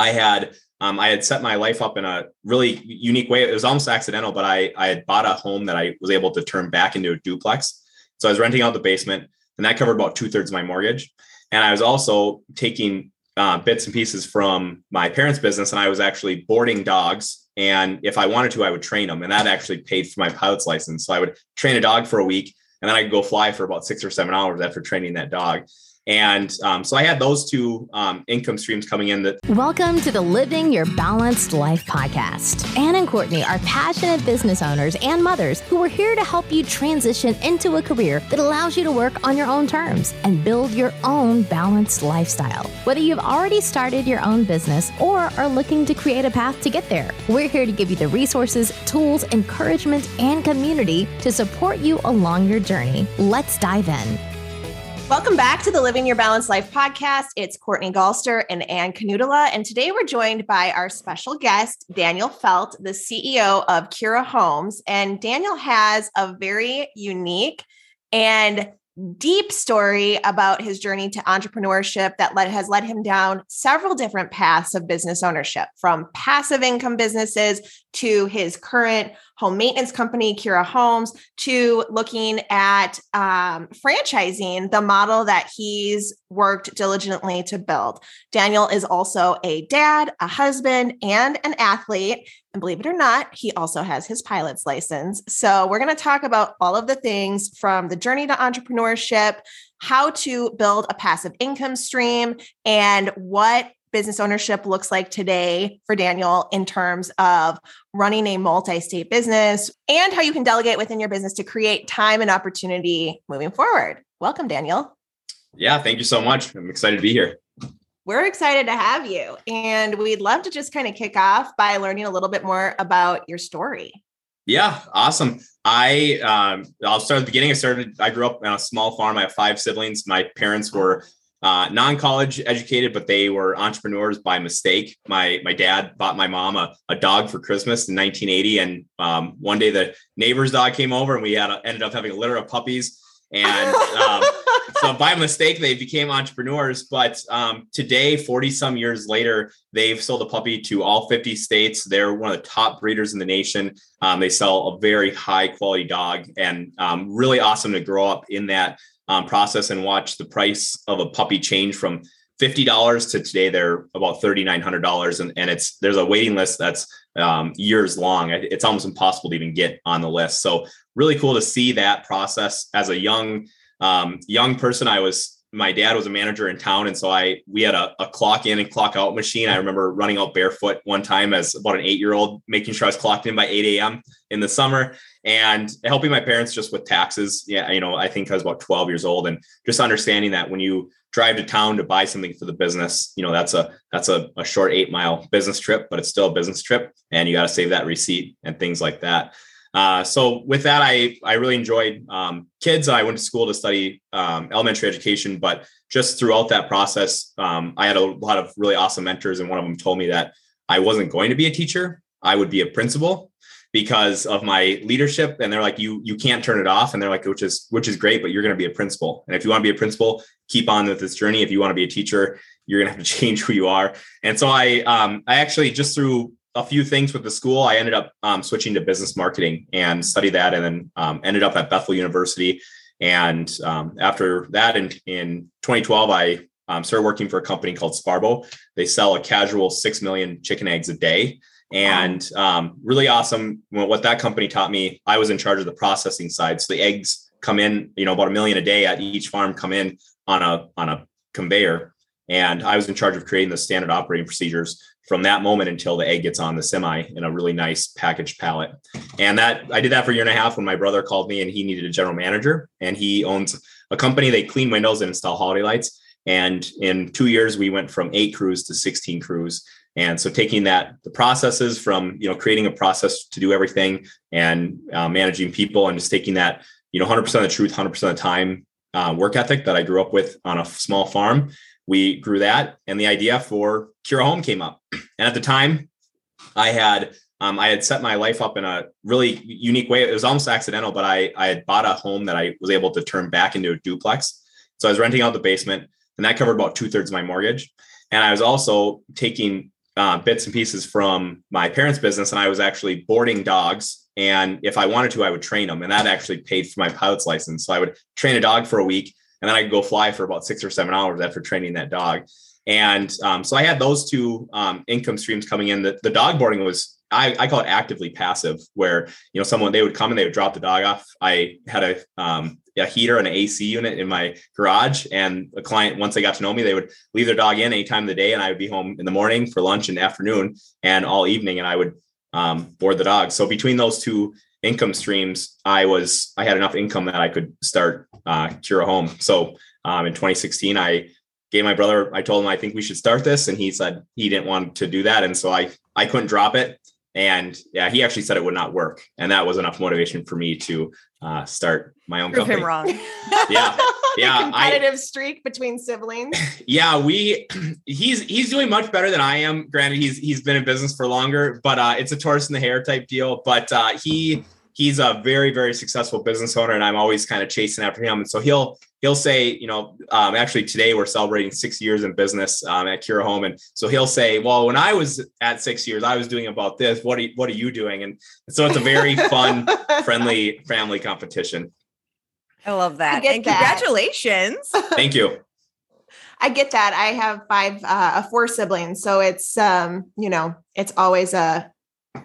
I had um, I had set my life up in a really unique way. It was almost accidental, but I I had bought a home that I was able to turn back into a duplex. So I was renting out the basement, and that covered about two thirds of my mortgage. And I was also taking uh, bits and pieces from my parents' business, and I was actually boarding dogs. And if I wanted to, I would train them, and that actually paid for my pilot's license. So I would train a dog for a week, and then I could go fly for about six or seven hours after training that dog. And um, so I had those two um, income streams coming in. That welcome to the Living Your Balanced Life podcast. Ann and Courtney are passionate business owners and mothers who are here to help you transition into a career that allows you to work on your own terms and build your own balanced lifestyle. Whether you've already started your own business or are looking to create a path to get there, we're here to give you the resources, tools, encouragement, and community to support you along your journey. Let's dive in. Welcome back to the Living Your Balanced Life podcast. It's Courtney Galster and Ann Canutula. And today we're joined by our special guest, Daniel Felt, the CEO of Kura Homes. And Daniel has a very unique and deep story about his journey to entrepreneurship that led, has led him down several different paths of business ownership from passive income businesses to his current home maintenance company, Kura Homes, to looking at um, franchising the model that he's worked diligently to build. Daniel is also a dad, a husband, and an athlete. And believe it or not, he also has his pilot's license. So we're going to talk about all of the things from the journey to entrepreneurship, how to build a passive income stream, and what business ownership looks like today for Daniel in terms of running a multi state business and how you can delegate within your business to create time and opportunity moving forward. Welcome, Daniel. Yeah, thank you so much. I'm excited to be here. We're excited to have you. And we'd love to just kind of kick off by learning a little bit more about your story. Yeah, awesome. I um, I'll start at the beginning. I started. I grew up on a small farm. I have five siblings. My parents were uh, non-college educated, but they were entrepreneurs by mistake. My my dad bought my mom a, a dog for Christmas in 1980, and um, one day the neighbor's dog came over, and we had a, ended up having a litter of puppies. And um, so by mistake, they became entrepreneurs. But um, today, 40 some years later, they've sold a puppy to all 50 states. They're one of the top breeders in the nation. Um, they sell a very high quality dog and um, really awesome to grow up in that um, process and watch the price of a puppy change from $50 to today they're about $3,900 and, and it's there's a waiting list that's um, years long. It's almost impossible to even get on the list. So really cool to see that process as a young um, young person. I was my dad was a manager in town and so i we had a, a, clock in and clock out machine. I remember running out barefoot one time as about an eight year old making sure i was clocked in by 8 a.m in the summer and helping my parents just with taxes. Yeah you know i think i was about 12 years old and just understanding that when you drive to town to buy something for the business you know that's a that's a, a short eight mile business trip but it's still a business trip and you got to save that receipt and things like that uh, so with that, I I really enjoyed um, kids. I went to school to study um, elementary education, but just throughout that process, um, I had a lot of really awesome mentors, and one of them told me that I wasn't going to be a teacher. I would be a principal because of my leadership. And they're like, you you can't turn it off. And they're like, which is which is great, but you're going to be a principal. And if you want to be a principal, keep on with this journey. If you want to be a teacher, you're going to have to change who you are. And so I um, I actually just through a few things with the school. I ended up um, switching to business marketing and studied that, and then um, ended up at Bethel University. And um, after that, in, in 2012, I um, started working for a company called Sparboe. They sell a casual six million chicken eggs a day, and um, really awesome. What that company taught me, I was in charge of the processing side. So the eggs come in, you know, about a million a day at each farm come in on a on a conveyor, and I was in charge of creating the standard operating procedures from that moment until the egg gets on the semi in a really nice packaged pallet. And that I did that for a year and a half when my brother called me and he needed a general manager. And he owns a company, they clean windows and install holiday lights. And in two years, we went from eight crews to 16 crews. And so taking that, the processes from, you know, creating a process to do everything and uh, managing people and just taking that, you know, 100% of the truth, 100% of the time uh, work ethic that I grew up with on a small farm we grew that and the idea for Kura Home came up. And at the time, I had um, I had set my life up in a really unique way. It was almost accidental, but I I had bought a home that I was able to turn back into a duplex. So I was renting out the basement, and that covered about two thirds of my mortgage. And I was also taking uh, bits and pieces from my parents' business, and I was actually boarding dogs. And if I wanted to, I would train them, and that actually paid for my pilot's license. So I would train a dog for a week, and then I could go fly for about six or seven hours after training that dog. And um, so I had those two um, income streams coming in. The, the dog boarding was I, I, call it actively passive, where you know someone they would come and they would drop the dog off. I had a um, a heater and an AC unit in my garage, and a client once they got to know me, they would leave their dog in any time of the day, and I would be home in the morning for lunch and afternoon and all evening, and I would um, board the dog. So between those two income streams, I was I had enough income that I could start uh, Kura Home. So um, in 2016, I gave my brother. I told him I think we should start this, and he said he didn't want to do that, and so I I couldn't drop it. And yeah, he actually said it would not work, and that was enough motivation for me to uh, start my own Prove company. him wrong. Yeah, yeah. competitive I, streak between siblings. Yeah, we he's he's doing much better than I am. Granted, he's he's been in business for longer, but uh, it's a tortoise in the hare type deal. But uh, he he's a very very successful business owner and i'm always kind of chasing after him. And so he'll he'll say you know um, actually today we're celebrating six years in business um, at Kura home. And so he'll say well when i was at six years i was doing about this. What are you, what are you doing? And so it's a very fun friendly family competition. I love that. I and congratulations. Thank you. I get that. I have five, uh, four siblings, so it's um, you know, it's always a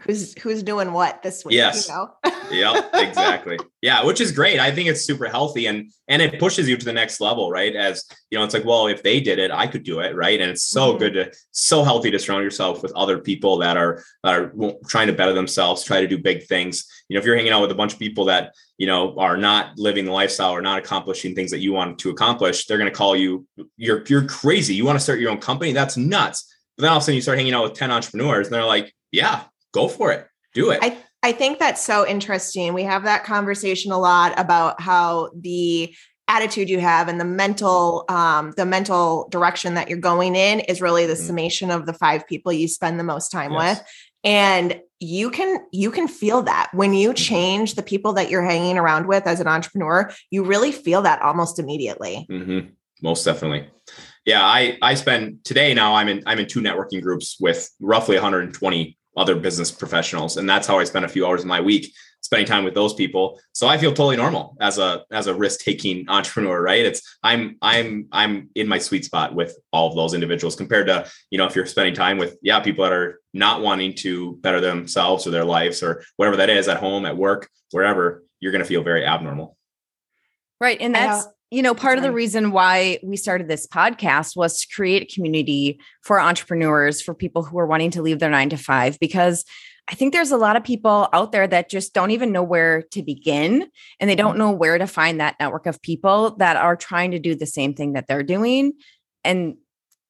who's who's doing what this week. Yes. You know? yep, exactly. Yeah, which is great. I think it's super healthy and and it pushes you to the next level, right? As you know, it's like, well, if they did it, I could do it, right? And it's so mm-hmm. good to so healthy to surround yourself with other people that are are trying to better themselves, try to do big things. You know, if you're hanging out with a bunch of people that you know are not living the lifestyle or not accomplishing things that you want to accomplish, they're going to call you you're you're crazy. You want to start your own company? That's nuts. But then all of a sudden you start hanging out with 10 entrepreneurs and they're like, yeah, go for it. Do it. I, I think that's so interesting. We have that conversation a lot about how the attitude you have and the mental um, the mental direction that you're going in is really the mm-hmm. summation of the five people you spend the most time yes. with and you can you can feel that when you mm-hmm. change the people that you're hanging around with as an entrepreneur you really feel that almost immediately mm-hmm. most definitely yeah i i spend today now i'm in i'm in two networking groups with roughly 120 other business professionals. And that's how I spend a few hours of my week spending time with those people. So I feel totally normal as a as a risk taking entrepreneur, right? It's I'm I'm I'm in my sweet spot with all of those individuals compared to, you know, if you're spending time with yeah, people that are not wanting to better themselves or their lives or whatever that is at home, at work, wherever, you're going to feel very abnormal. Right. And uh, that's you know, part of the reason why we started this podcast was to create a community for entrepreneurs, for people who are wanting to leave their nine to five, because I think there's a lot of people out there that just don't even know where to begin and they don't know where to find that network of people that are trying to do the same thing that they're doing. And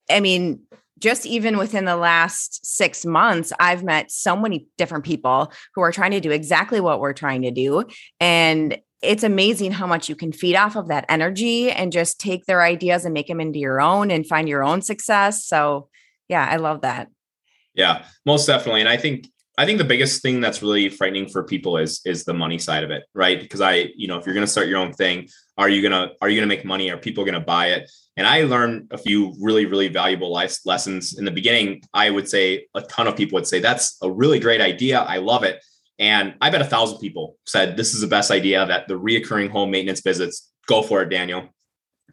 I mean, just even within the last six months, I've met so many different people who are trying to do exactly what we're trying to do. And it's amazing how much you can feed off of that energy and just take their ideas and make them into your own and find your own success. So, yeah, I love that. Yeah, most definitely. And I think I think the biggest thing that's really frightening for people is is the money side of it, right? Because I, you know, if you're going to start your own thing, are you gonna are you gonna make money? Are people going to buy it? And I learned a few really really valuable life lessons in the beginning. I would say a ton of people would say that's a really great idea. I love it. And I bet a thousand people said this is the best idea that the reoccurring home maintenance visits, go for it, Daniel.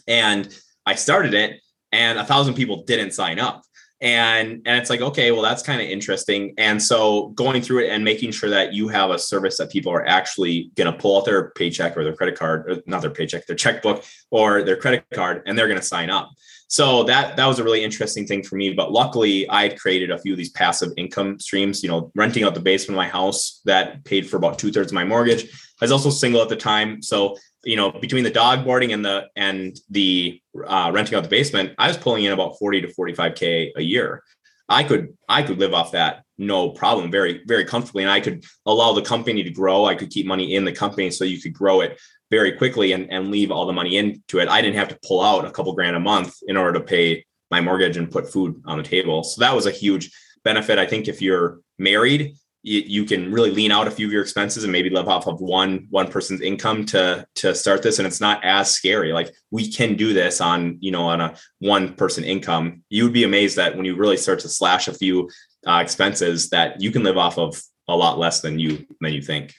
And I started it and a thousand people didn't sign up. And, and it's like, okay, well, that's kind of interesting. And so going through it and making sure that you have a service that people are actually going to pull out their paycheck or their credit card, or not their paycheck, their checkbook or their credit card, and they're going to sign up. So that that was a really interesting thing for me. But luckily, I had created a few of these passive income streams. You know, renting out the basement of my house that paid for about two thirds of my mortgage. I was also single at the time, so you know, between the dog boarding and the and the uh, renting out the basement, I was pulling in about forty to forty five k a year. I could I could live off that no problem, very very comfortably, and I could allow the company to grow. I could keep money in the company so you could grow it very quickly and, and leave all the money into it. I didn't have to pull out a couple grand a month in order to pay my mortgage and put food on the table. So that was a huge benefit. I think if you're married you, you can really lean out a few of your expenses and maybe live off of one one person's income to to start this. And it's not as scary. Like we can do this on you know on a one person income. You would be amazed that when you really start to slash a few uh, expenses that you can live off of a lot less than you than you think.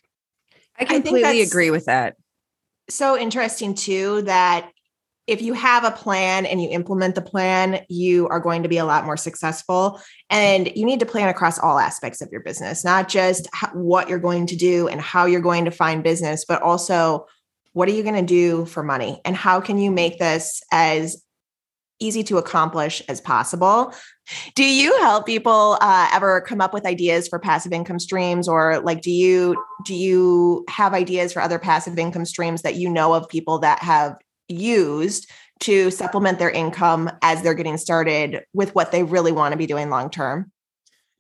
I completely I agree with that. so interesting too that if you have a plan and you implement the plan, you are going to be a lot more successful. And you need to plan across all aspects of your business, not just what you're going to do and how you're going to find business, but also what are you going to do for money and how can you make this as easy to accomplish as possible. Do you help people uh, ever come up with ideas for passive income streams, or like do you do you have ideas for other passive income streams that you know of people that have used to supplement their income as they're getting started with what they really want to be doing long term?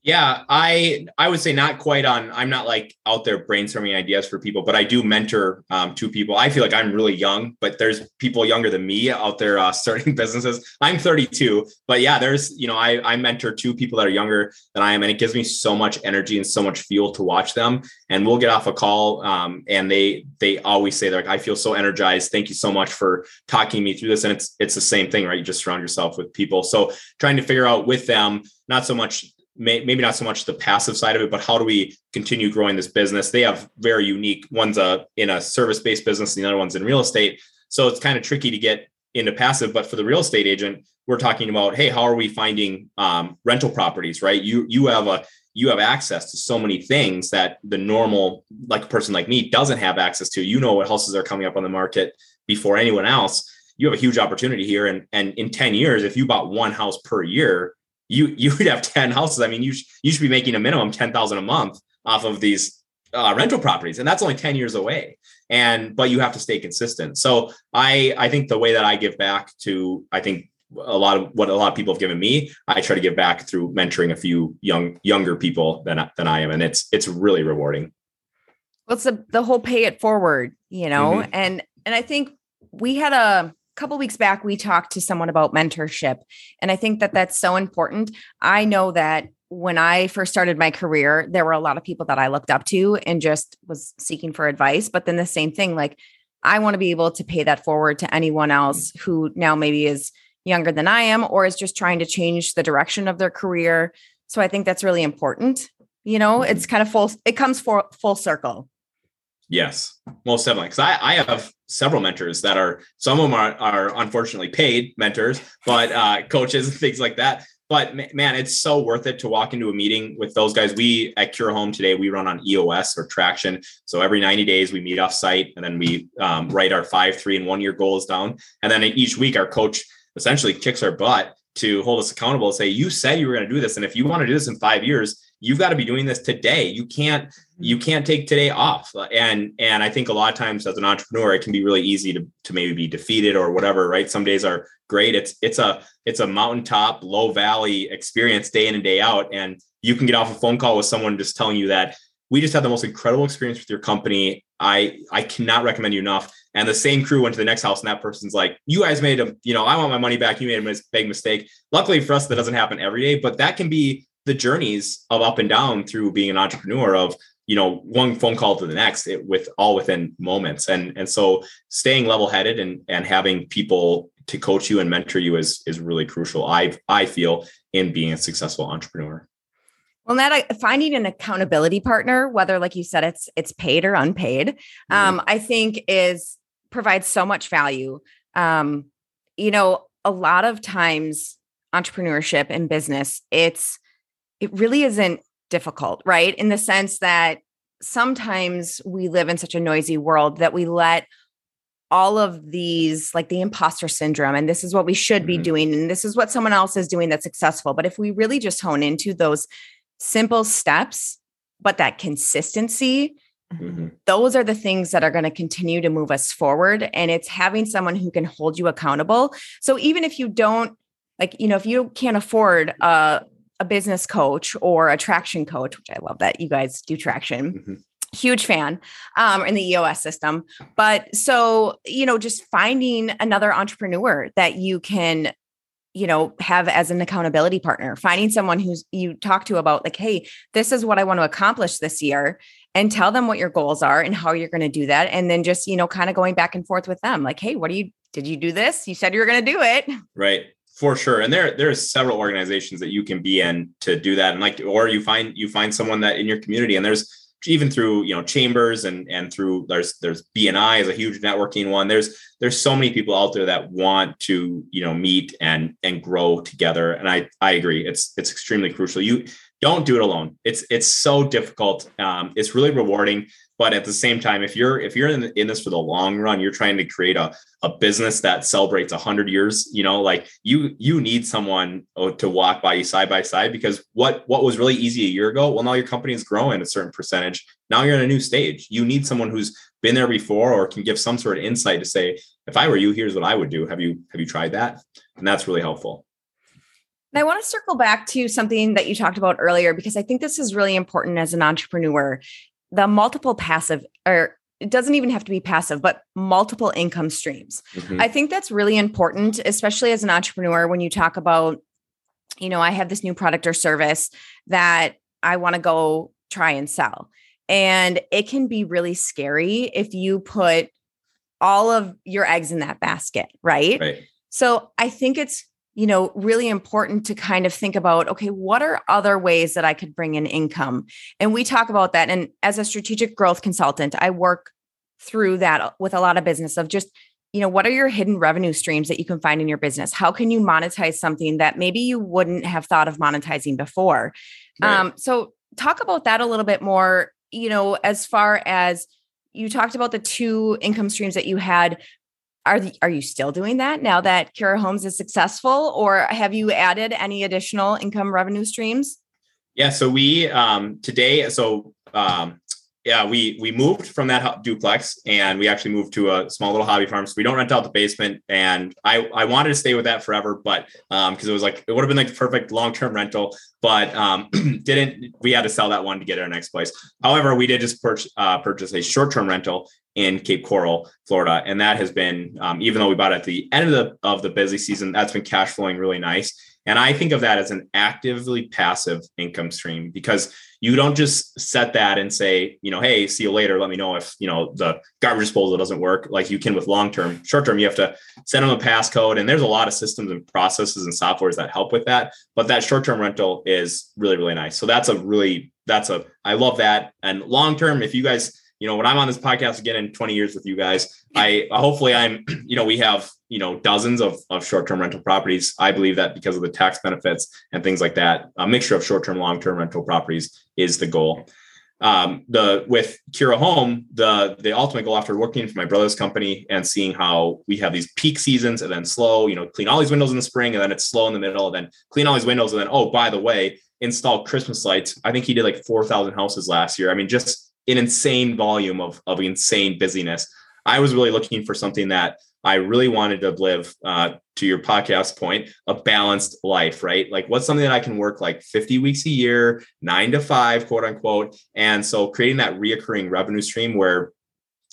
Yeah, I I would say not quite on. I'm not like out there brainstorming ideas for people, but I do mentor um, two people. I feel like I'm really young, but there's people younger than me out there uh, starting businesses. I'm 32, but yeah, there's you know I I mentor two people that are younger than I am, and it gives me so much energy and so much fuel to watch them. And we'll get off a call, um, and they they always say like, I feel so energized. Thank you so much for talking me through this. And it's it's the same thing, right? You just surround yourself with people. So trying to figure out with them, not so much may, maybe not so much the passive side of it, but how do we continue growing this business? They have very unique one's a in a service based business, and the other one's in real estate. So it's kind of tricky to get into passive. But for the real estate agent, we're talking about, hey, how are we finding um, rental properties? Right? You you have a you have access to so many things that the normal like a person like me doesn't have access to. You know what houses are coming up on the market before anyone else. You have a huge opportunity here, and and in ten years, if you bought one house per year, you you would have 10 houses. I mean, you, sh- you should be making a minimum 10,000 a month off of these uh, rental properties and that's only 10 years away and but you have to stay consistent so i i think the way that i give back to i think a lot of what a lot of people have given me i try to give back through mentoring a few young younger people than than i am and it's it's really rewarding well it's the, the whole pay it forward you know mm-hmm. and and i think we had a couple weeks back we talked to someone about mentorship and i think that that's so important. I know that when i first started my career there were a lot of people that i looked up to and just was seeking for advice but then the same thing like i want to be able to pay that forward to anyone else who now maybe is younger than i am or is just trying to change the direction of their career. So i think that's really important you know? Mm-hmm. it's kind of full it comes for full circle Yes, most definitely. Because I, I have several mentors that are some of them are, are unfortunately paid mentors, but uh, coaches and things like that. But man, it's so worth it to walk into a meeting with those guys. We at Kura Home today, we run on EOS or traction. So every 90 days we meet off site and then we um, write our five, three, and one year goals down. And then each week our coach essentially kicks our butt to hold us accountable and say, you said you were going to do this. And if you want to do this in five years, you've got to be doing this today. You can't you mm-hmm. can't take today off. And and I think a lot of times as an entrepreneur, it can be really easy to to maybe be defeated or whatever, right? Some days are great. It's it's a it's a mountaintop, low valley experience day in and day out. And you can get off a phone call with someone just telling you that we just had the most incredible experience with your company. I I cannot recommend you enough. And the same crew went to the next house, and that person's like, "You guys made a, you know, I want my money back. You made a big mistake." Luckily for us, that doesn't happen every day, but that can be the journeys of up and down through being an entrepreneur of you know one phone call to the next it, with all within moments. And and so staying level headed and and having people to coach you and mentor you is is really crucial i i feel in being a successful entrepreneur. Well that finding an accountability partner whether like you said it's it's paid or unpaid mm-hmm. um i think is provides so much value. Um you know a lot of times entrepreneurship and business it's it really isn't difficult, right? In the sense that sometimes we live in such a noisy world that we let all of these like the imposter syndrome and this is what we should mm-hmm. be doing and this is what someone else is doing that's successful but if we really just hone into those simple steps but that consistency mm-hmm. those are the things that are going to continue to move us forward and it's having someone who can hold you accountable so even if you don't like you know if you can't afford a a business coach or a traction coach, which I love that you guys do traction. Mm-hmm. Huge fan um, in the EOS system. But so, you know, just finding another entrepreneur that you can you know have as an accountability partner finding someone who's you talk to about like hey this is what i want to accomplish this year and tell them what your goals are and how you're going to do that and then just you know kind of going back and forth with them like hey what do you did you do this you said you were going to do it right for sure and there there's several organizations that you can be in to do that and like or you find you find someone that in your community and there's even through you know chambers and and through there's there's BNI is a huge networking one. There's there's so many people out there that want to you know meet and and grow together. And I I agree. It's it's extremely crucial. You don't do it alone. It's it's so difficult. Um, it's really rewarding but at the same time if you're if you're in, in this for the long run you're trying to create a, a business that celebrates 100 years you know like you you need someone oh, to walk by you side by side because what what was really easy a year ago well now your company is growing a certain percentage. Now you're in a new stage. You need someone who's been there before or can give some sort of insight to say if i were you here's what i would do. Have you have you tried that? And that's really helpful. I want to circle back to something that you talked about earlier because I think this is really important as an entrepreneur the multiple passive or it doesn't even have to be passive, but multiple income streams. Mm-hmm. I think that's really important, especially as an entrepreneur, when you talk about, you know, I have this new product or service that I want to go try and sell. And it can be really scary if you put all of your eggs in that basket, right? right. So I think it's you know, really important to kind of think about okay, what are other ways that I could bring in income? And we talk about that. And as a strategic growth consultant, I work through that with a lot of business of just, you know, what are your hidden revenue streams that you can find in your business? How can you monetize something that maybe you wouldn't have thought of monetizing before? Right. Um, so, talk about that a little bit more, you know, as far as you talked about the two income streams that you had are the, are you still doing that now that Kura Homes is successful, or have you added any additional income revenue streams? Yeah, so we um, today, so um, yeah, we we moved from that duplex and we actually moved to a small little hobby farm. So we don't rent out the basement, and I I wanted to stay with that forever, but um, because it was like it would have been like the perfect long term rental, but um, didn't. We had to sell that one to get our next place. However, we did just purchase uh, purchase a short term rental in Cape Coral, Florida, and that has been um, even though we bought at the end of the of the busy season, that's been cash flowing really nice. And I think of that as an actively passive income stream because you don't just set that and say, you know, hey, see you later. Let me know if, you know, the garbage disposal doesn't work like you can with long term. Short term, you have to send them a passcode. And there's a lot of systems and processes and softwares that help with that. But that short term rental is really, really nice. So that's a really, that's a, I love that. And long term, if you guys, you know, when I'm on this podcast again in 20 years with you guys, I hopefully I'm, you know, we have, you know, dozens of, of short-term rental properties. I believe that because of the tax benefits and things like that, a mixture of short-term, long-term rental properties is the goal. Um, the with Kura Home, the the ultimate goal after working for my brother's company and seeing how we have these peak seasons and then slow, you know, clean all these windows in the spring and then it's slow in the middle, and then clean all these windows and then oh by the way, install Christmas lights. I think he did like four thousand houses last year. I mean, just an insane volume of of insane busyness. I was really looking for something that I really wanted to live, uh, to your podcast point, a balanced life, right? Like, what's something that I can work like 50 weeks a year, nine to five, quote unquote. And so, creating that reoccurring revenue stream where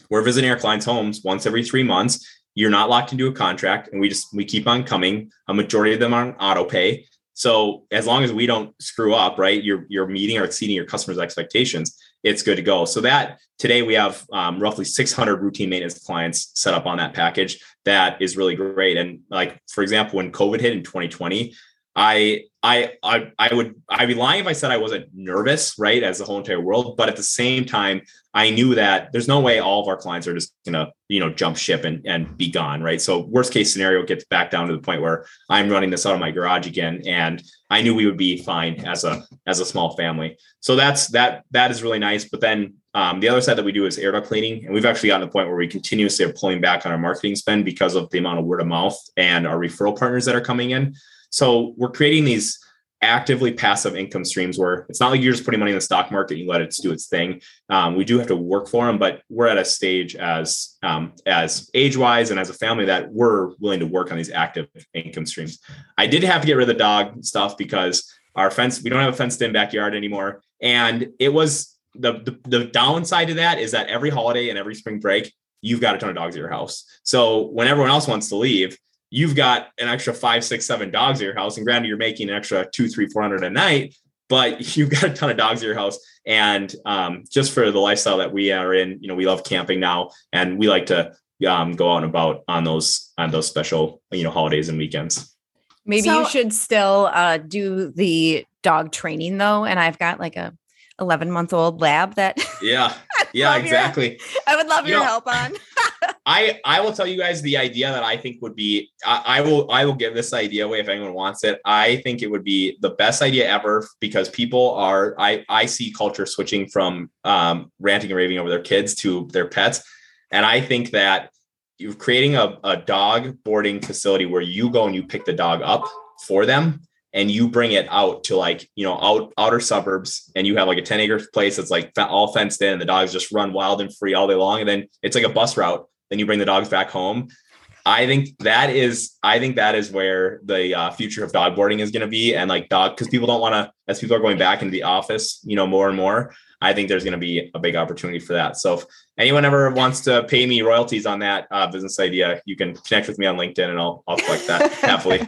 we're visiting our clients' homes once every three months. You're not locked into a contract, and we just we keep on coming. A majority of them are on auto pay. So as long as we don't screw up, right, you're you're meeting or exceeding your customers' expectations it's good to go. So that today we have um, roughly 600 routine maintenance clients set up on that package. That is really great. And like for example, when COVID hit in 2020, I I I I would I'd be lying if I said I wasn't nervous, right, as the whole entire world. But at the same time, I knew that there's no way all of our clients are just gonna, you know, jump ship and, and be gone, right? So worst case scenario gets back down to the point where I'm running this out of my garage again. And I knew we would be fine as a as a small family. So that's that that is really nice. But then um, the other side that we do is air duct cleaning. And we've actually gotten to the point where we continuously are pulling back on our marketing spend because of the amount of word of mouth and our referral partners that are coming in. So we're creating these actively passive income streams where it's not like you're just putting money in the stock market and you let it do its thing. Um, we do have to work for them, but we're at a stage as um, as age wise and as a family that we're willing to work on these active income streams. I did have to get rid of the dog stuff because our fence we don't have a fenced in backyard anymore, and it was the, the the downside to that is that every holiday and every spring break you've got a ton of dogs at your house. So when everyone else wants to leave, you've got an extra five, six, seven dogs at your house, and granted, you're making an extra two, three, four hundred a night, but you've got a ton of dogs at your house. And um, just for the lifestyle that we are in, you know, we love camping now, and we like to um, go out and about on those on those special, you know, holidays and weekends. Maybe so, you should still uh, do the dog training though. And I've got like a 11 month old lab that yeah. Yeah exactly your, i would love you your know, help on. I i will tell you guys the idea that i think would be I, I, will i will give this idea away if anyone wants it. I think it would be the best idea ever because people are i i see culture switching from um, ranting and raving over their kids to their pets. And i think that you're creating a, a dog boarding facility where you go and you pick the dog up for them and you bring it out to like you know out outer suburbs and you have like a 10 acre place that's like all fenced in and the dogs just run wild and free all day long and then it's like a bus route then you bring the dogs back home. I think that is i think that is where the uh, future of dog boarding is going to be and like dog because people don't want to as people are going back into the office you know more and more i think there's going to be a big opportunity for that. So if anyone ever wants to pay me royalties on that uh, business idea you can connect with me on linkedin and i'll, I'll collect that happily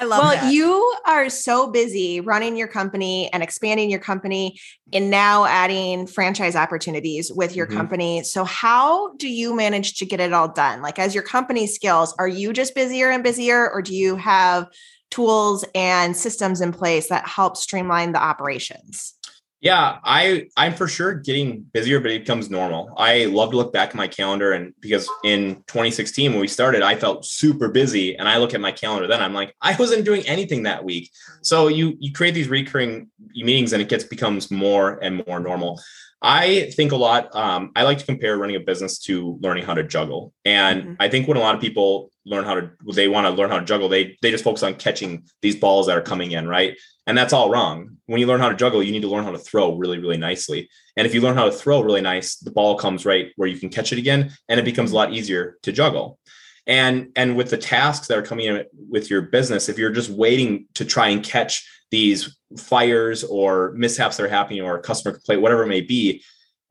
I love well, that. you are so busy running your company and expanding your company and now adding franchise opportunities with your mm-hmm. company. So how do you manage to get it all done? Like as your company scales, are you just busier and busier or do you have tools and systems in place that help streamline the operations? Yeah, I I'm for sure getting busier, but it becomes normal. I love to look back at my calendar and because in 2016 when we started, I felt super busy and I look at my calendar then I'm like, I wasn't doing anything that week. So you you create these recurring meetings and it gets becomes more and more normal. I think a lot. Um, I like to compare running a business to learning how to juggle, and mm-hmm. I think when a lot of people learn how to, they want to learn how to juggle. They they just focus on catching these balls that are coming in, right? And that's all wrong. When you learn how to juggle, you need to learn how to throw really, really nicely. And if you learn how to throw really nice, the ball comes right where you can catch it again, and it becomes a lot easier to juggle. And and with the tasks that are coming in with your business, if you're just waiting to try and catch these fires or mishaps that are happening or a customer complaint, whatever it may be,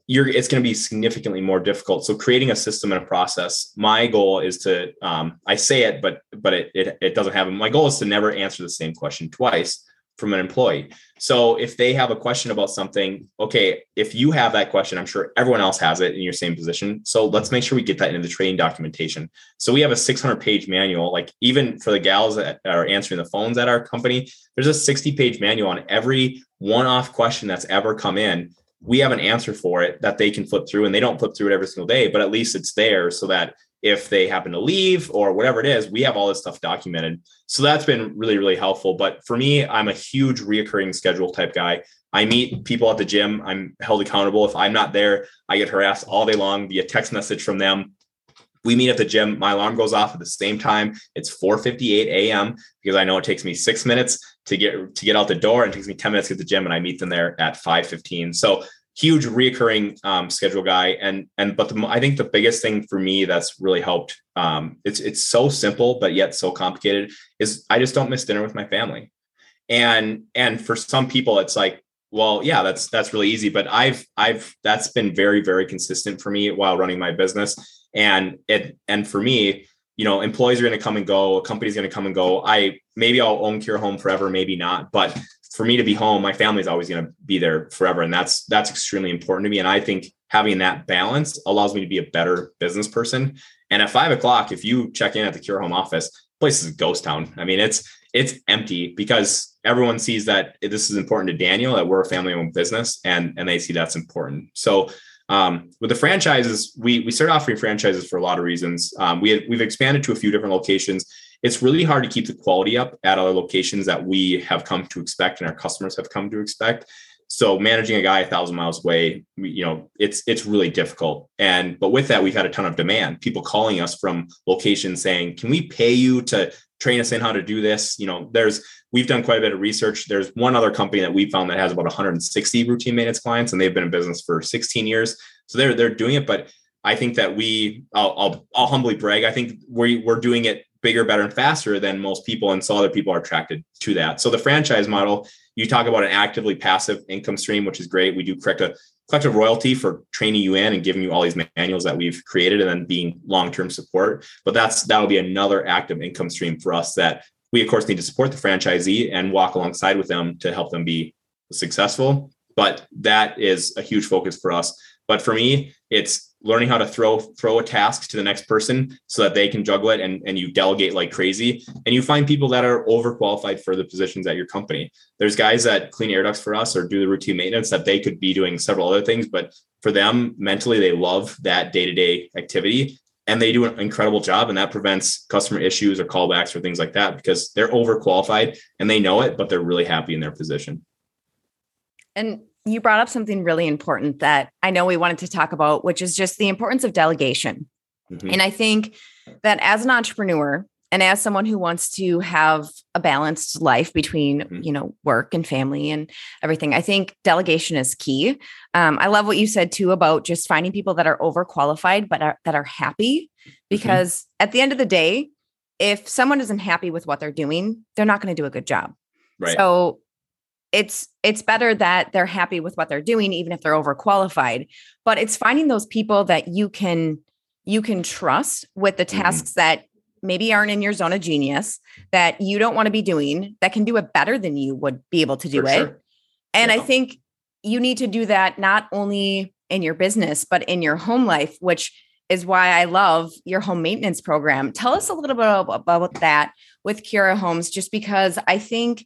you're it's going to be significantly more difficult. So creating a system and a process. My goal is to um, I say it, but but it, it it doesn't happen. My goal is to never answer the same question twice from an employee. So if they have a question about something, okay, if you have that question, I'm sure everyone else has it in your same position. So let's make sure we get that into the training documentation. So we have a 600 page manual, like even for the gals that are answering the phones at our company, there's a 60 page manual on every one off question that's ever come in. We have an answer for it that they can flip through and they don't flip through it every single day, but at least it's there so that if they happen to leave or whatever it is, we have all this stuff documented. So that's been really, really helpful. But for me, I'm a huge reoccurring schedule type guy. I meet people at the gym. I'm held accountable. If I'm not there, I get harassed all day long via text message from them. We meet at the gym. My alarm goes off at the same time. It's 4:58 a.m. because I know it takes me six minutes to get to get out the door, and it takes me 10 minutes to get to the gym, and I meet them there at 5:15. So huge reoccurring um, schedule guy. And and but the, i think the biggest thing for me that's really helped um, it's it's so simple but yet so complicated is i just don't miss dinner with my family. And and for some people it's like well yeah that's that's really easy. But i've i've that's been very very consistent for me while running my business. And it and for me you know employees are going to come and go a company's going to come and go. I maybe i'll own Kura home forever maybe not. But for me to be home, my family is always going to be there forever. And that's, that's extremely important to me. And I think having that balance allows me to be a better business person. And at five o'clock, if you check in at the Kura Home office, place is ghost town. I mean, it's, it's empty because everyone sees that this is important to Daniel, that we're a family owned business and, and they see that's important. So um, with the franchises, we, we started offering franchises for a lot of reasons. Um, we had, we've expanded to a few different locations it's really hard to keep the quality up at other locations that we have come to expect and our customers have come to expect. So managing a guy a thousand miles away, you know, it's it's really difficult. And but with that, we've had a ton of demand. People calling us from locations saying, "Can we pay you to train us in how to do this?" You know, there's we've done quite a bit of research. There's one other company that we found that has about 160 routine maintenance clients, and they've been in business for 16 years. So they're they're doing it, but I think that we, I'll, I'll, I'll humbly brag. I think we, we're doing it bigger, better, and faster than most people. And so other people are attracted to that. So the franchise model, you talk about an actively passive income stream, which is great. We do correct a collective royalty for training you in and giving you all these manuals that we've created and then being long-term support. But that's that'll be another active income stream for us that we of course need to support the franchisee and walk alongside with them to help them be successful. But that is a huge focus for us. But for me, it's learning how to throw throw a task to the next person so that they can juggle it and, and you delegate like crazy. And you find people that are overqualified for the positions at your company. There's guys that clean air ducts for us or do the routine maintenance that they could be doing several other things but for them mentally they love that day-to-day activity and they do an incredible job and that prevents customer issues or callbacks or things like that because they're overqualified and they know it but they're really happy in their position. And you brought up something really important that I know we wanted to talk about, which is just the importance of delegation. Mm-hmm. And I think that as an entrepreneur and as someone who wants to have a balanced life between, mm-hmm. you know, work and family and everything, I think delegation is key. Um, I love what you said too about just finding people that are overqualified but are, that are happy, mm-hmm. because mm-hmm. at the end of the day, if someone isn't happy with what they're doing, they're not going to do a good job. Right. So it's it's better that they're happy with what they're doing even if they're overqualified but it's finding those people that you can you can trust with the mm-hmm. tasks mm-hmm. that maybe aren't in your zone of genius that you don't want to be doing that can do it better than you would be able to do For it sure. and yeah. i think you need to do that not only in your business but in your home life which is why I love your home maintenance program. Tell us a little bit about that with Kura Homes, just because I think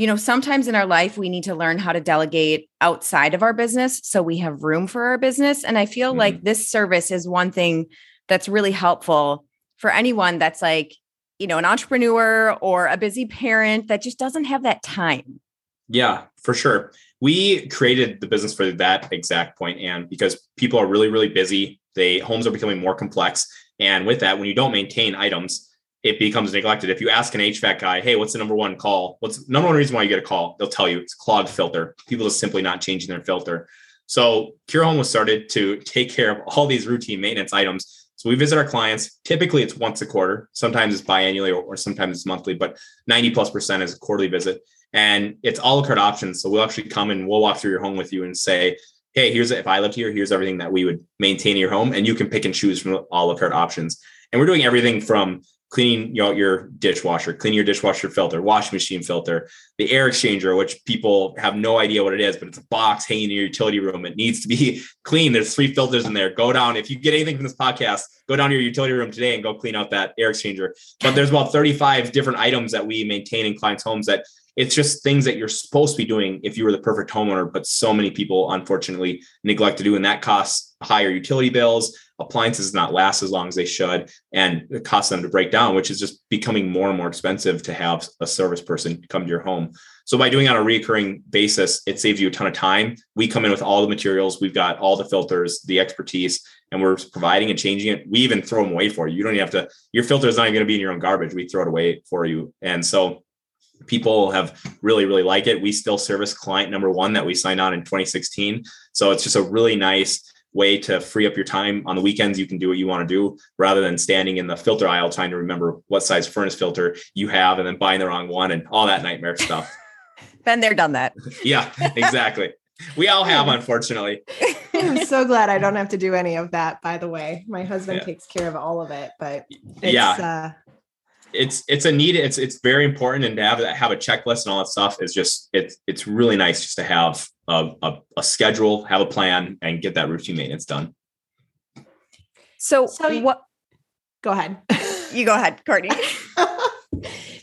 you know, sometimes in our life, we need to learn how to delegate outside of our business so we have room for our business. And I feel mm-hmm. like this service is one thing that's really helpful for anyone that's like, you know, an entrepreneur or a busy parent that just doesn't have that time. Yeah, for sure. We created the business for that exact point, and because people are really, really busy, they homes are becoming more complex. And with that, when you don't maintain items, it becomes neglected. If you ask an HVAC guy, hey, what's the number one call? What's the number one reason why you get a call? They'll tell you it's clogged filter. People are simply not changing their filter. So Kura Home was started to take care of all these routine maintenance items. So we visit our clients. Typically it's once a quarter. Sometimes it's biannually or, or sometimes it's monthly, but 90 plus percent is a quarterly visit. And it's all la carte options. So we'll actually come and we'll walk through your home with you and say, hey, here's if I lived here, here's everything that we would maintain in your home. And you can pick and choose from all la carte options. And we're doing everything from cleaning you know, your dishwasher, cleaning your dishwasher filter, washing machine filter, the air exchanger, which people have no idea what it is, but it's a box hanging in your utility room. It needs to be clean. There's three filters in there. Go down. If you get anything from this podcast, go down to your utility room today and go clean out that air exchanger. But there's about 35 different items that we maintain in clients' homes that it's just things that you're supposed to be doing if you were the perfect homeowner, but so many people unfortunately neglect to do, and that costs higher utility bills, appliances not last as long as they should and it costs them to break down which is just becoming more and more expensive to have a service person come to your home. So by doing on a recurring basis it saves you a ton of time. We come in with all the materials we've got all the filters the expertise and we're providing and changing it. We even throw them away for you. You don't even have to your filter is not going to be in your own garbage. We throw it away for you. And so people have really really like it. We still service client number one that we signed on in 2016 so it's just a really nice way to free up your time. On the weekends you can do what you want to do. Rather than standing in the filter aisle trying to remember what size furnace filter you have and then buying the wrong one and all that nightmare stuff. Been there done that. Yeah exactly. We all have unfortunately. I'm so glad i don't have to do any of that by the way. My husband yeah. takes care of all of it but yeah. uh, it's it's a need it's it's very important and to have have a checklist and all that stuff is just it's it's really nice just to have a, a, a schedule have a plan and get that routine maintenance done so, so what go ahead you go ahead courtney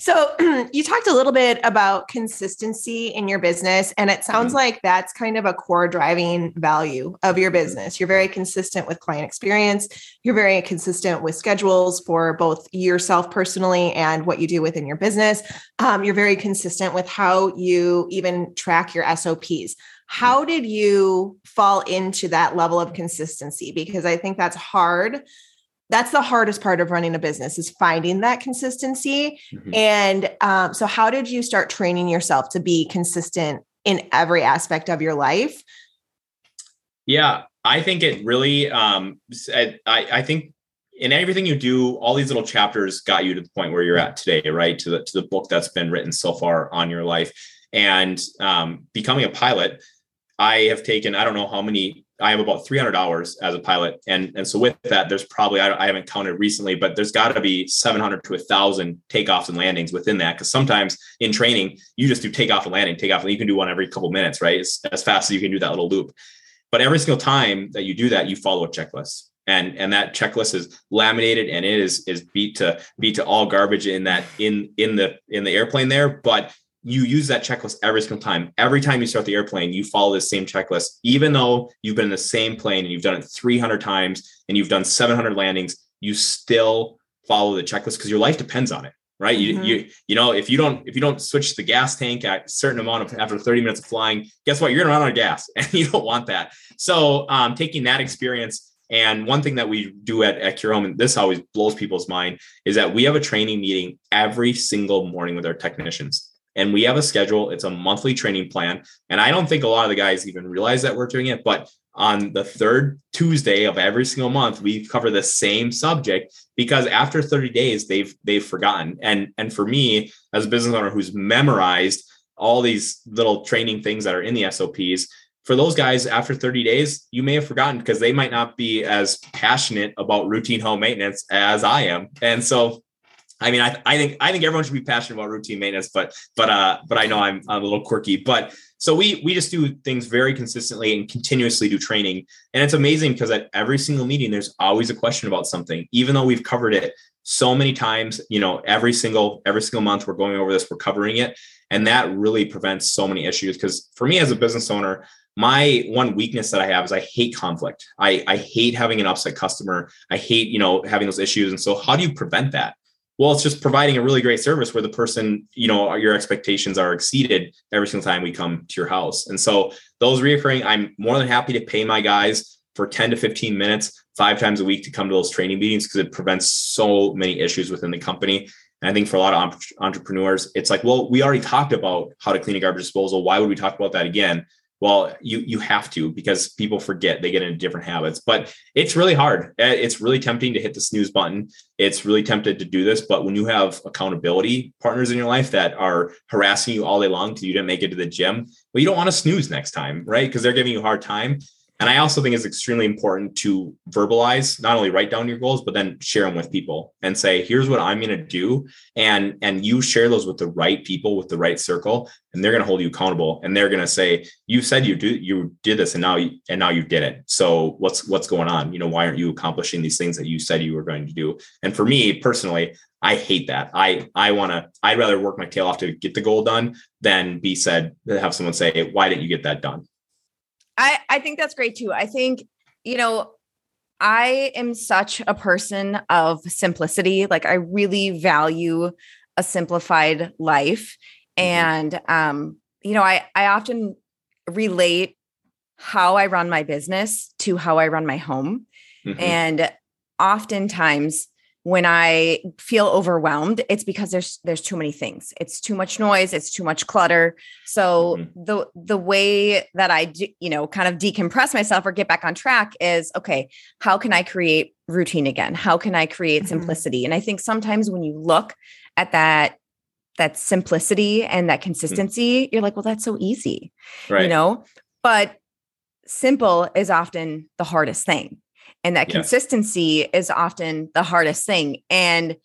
So you talked a little bit about consistency in your business, and it sounds mm-hmm. like that's kind of a core driving value of your business. You're very consistent with client experience. You're very consistent with schedules for both yourself personally and what you do within your business. Um, you're very consistent with how you even track your SOPs. How did you fall into that level of consistency? Because I think that's hard. That's the hardest part of running a business is finding that consistency. Mm-hmm. and um, so how did you start training yourself to be consistent in every aspect of your life? Yeah i think it really um, I, I think in everything you do all these little chapters got you to the point where you're at today right? To the to the book that's been written so far on your life. And um, becoming a pilot, I have taken, I don't know how many, I have about 300 hours as a pilot. And, and so with that, there's probably, I, I haven't counted recently, but there's got to be 700 to a 1,000 takeoffs and landings within that. Because sometimes in training, you just do takeoff and landing, takeoff, and you can do one every couple minutes, right? It's as fast as you can do that little loop. But every single time that you do that, you follow a checklist and and that checklist is laminated and it is is beat to beat to all garbage in that in in the in the airplane there but you use that checklist every single time every time you start the airplane you follow the same checklist even though you've been in the same plane and you've done it 300 times and you've done 700 landings you still follow the checklist because your life depends on it right you mm-hmm. you you know if you don't if you don't switch the gas tank at a certain amount of after 30 minutes of flying guess what you're gonna run out of gas and you don't want that so um, taking that experience and one thing that we do at, at Kura Home, and this always blows people's mind, is that we have a training meeting every single morning with our technicians. And we have a schedule, it's a monthly training plan. And I don't think a lot of the guys even realize that we're doing it, but on the third Tuesday of every single month, we cover the same subject because after 30 days, they've they've forgotten. And and for me, as a business owner who's memorized all these little training things that are in the SOPs, for those guys after 30 days, you may have forgotten because they might not be as passionate about routine home maintenance as I am. And so, I mean, I, I think I think everyone should be passionate about routine maintenance, but but uh, but I know I'm, I'm a little quirky. But so we we just do things very consistently and continuously do training, and it's amazing because at every single meeting, there's always a question about something, even though we've covered it so many times. You know, every single every single month we're going over this, we're covering it, and that really prevents so many issues. Because for me as a business owner, my one weakness that I have is I hate conflict. I, I hate having an upset customer. I hate, you know, having those issues. And so how do you prevent that? Well, it's just providing a really great service where the person, you know, your expectations are exceeded every single time we come to your house. And so those reoccurring, I'm more than happy to pay my guys for 10 to 15 minutes, five times a week to come to those training meetings because it prevents so many issues within the company. And I think for a lot of entrepreneurs, it's like, well, we already talked about how to clean a garbage disposal. Why would we talk about that again? Well you you have to because people forget they get into different habits but it's really hard. Eh, it's really tempting to hit the snooze button. It's really tempted to do this but when you have accountability partners in your life that are harassing you all day long because you didn't make it to the gym well you don't want to snooze next time right? Because they're giving you a hard time and I also think it's extremely important to verbalize, not only write down your goals, but then share them with people and say, here's what I'm going to do. And, and you share those with the right people, with the right circle, and they're going to hold you accountable. And they're going to say, you said you do, you did this and now, you, and now you did it. So what's, what's going on? You know, why aren't you accomplishing these things that you said you were going to do? And for me personally, I hate that. I, I want to, I'd rather work my tail off to get the goal done than be said, have someone say, why didn't you get that done? I, I think that's great too. I think, you know, I am such a person of simplicity. Like I really value a simplified life. Mm-hmm. And um, you know, I I often relate how I run my business to how I run my home. Mm-hmm. And oftentimes when I feel overwhelmed, it's because there's there's too many things. It's too much noise, it's too much clutter. So mm-hmm. the the way that I do, you know, kind of decompress myself or get back on track is okay, how can I create routine again? How can I create mm-hmm. simplicity? And I think sometimes when you look at that that simplicity and that mm-hmm. consistency, mm-hmm. you're like, well, that's so easy. Right. You know, but simple is often the hardest thing and that consistency is often the hardest thing and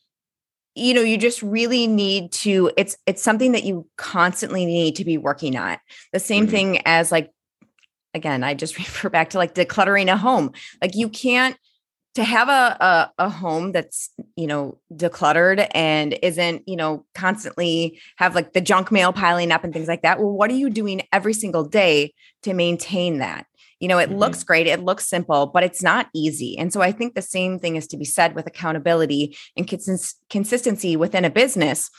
you know you just really need to it's it's something that you constantly need to be working on the same mm-hmm. thing as like again i just refer back to like decluttering a home. Like you can't to have a, a, a home that's you know decluttered and isn't you know constantly have like the junk mail piling up and things like that well what are you doing every single day to maintain that you know, it mm-hmm. looks great, it looks simple, but it's not easy. And so I think the same thing is to be said with accountability and cons- consistency within a business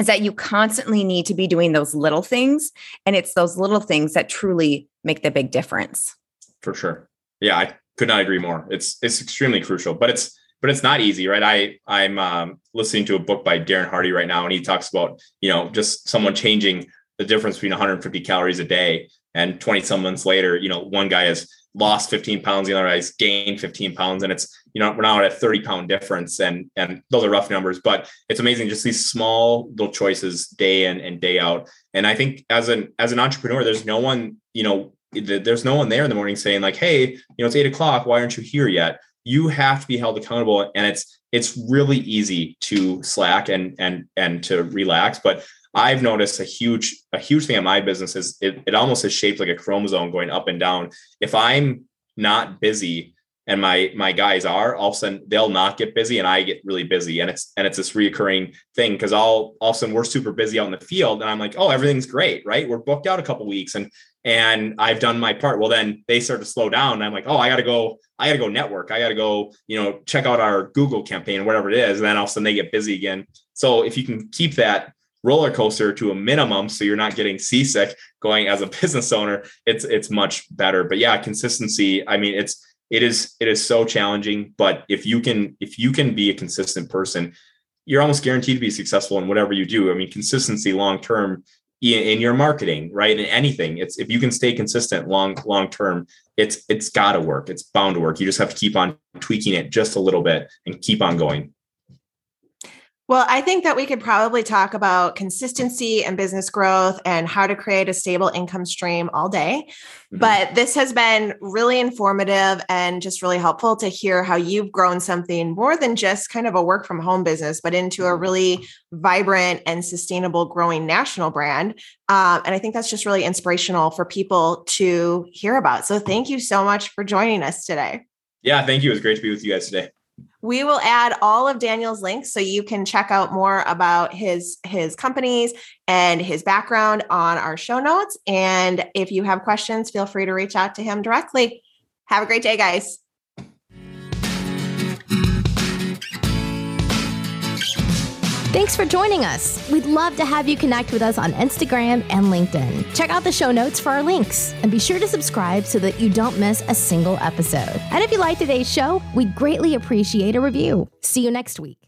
is that you constantly need to be doing those little things and it's those little things that truly make the big difference. For sure. Yeah, I could not agree more. It's it's extremely crucial, but it's but it's not easy, right? I I'm um, listening to a book by Darren Hardy right now, and he talks about you know just someone changing the difference between 150 calories a day and 20 some months later, you know, one guy has lost 15 pounds, the other guy's gained 15 pounds, and it's you know we're now at a 30 pound difference, and and those are rough numbers, but it's amazing just these small little choices day in and day out. And I think as an as an entrepreneur, there's no one you know there's no one there in the morning saying like, hey, you know it's eight o'clock, why aren't you here yet? You have to be held accountable, and it's it's really easy to slack and and and to relax, but I've noticed a huge, a huge thing in my business is it, it almost is shaped like a chromosome going up and down. If I'm not busy and my my guys are, all of a sudden they'll not get busy and I get really busy. And it's and it's this reoccurring thing because all all of a sudden we're super busy out in the field and I'm like, oh, everything's great, right? We're booked out a couple weeks and and I've done my part. Well, then they start to slow down. And I'm like, oh, I gotta go, I gotta go network. I gotta go, you know, check out our Google campaign, whatever it is. And then all of a sudden they get busy again. So if you can keep that roller coaster to a minimum so you're not getting seasick going as a business owner it's it's much better. But yeah consistency i mean it's it is it is so challenging but if you can if you can be a consistent person you're almost guaranteed to be successful in whatever you do. I mean consistency long term in, your marketing right in anything it's if you can stay consistent long long term it's it's got to work. It's bound to work. You just have to keep on tweaking it just a little bit and keep on going well, I think that we could probably talk about consistency and business growth and how to create a stable income stream all day. Mm-hmm. But this has been really informative and just really helpful to hear how you've grown something more than just kind of a work from home business, but into a mm-hmm. really vibrant and sustainable growing national brand. Um, and I think that's just really inspirational for people to hear about. So thank you so much for joining us today. Yeah, thank you. It was great to be with you guys today. We will add all of Daniel's links so you can check out more about his his companies and his background on our show notes. And if you have questions, feel free to reach out to him directly. Have a great day, guys. Thanks for joining us. We'd love to have you connect with us on Instagram and LinkedIn. Check out the show notes for our links and be sure to subscribe so that you don't miss a single episode. And if you like today's show, we'd greatly appreciate a review. See you next week.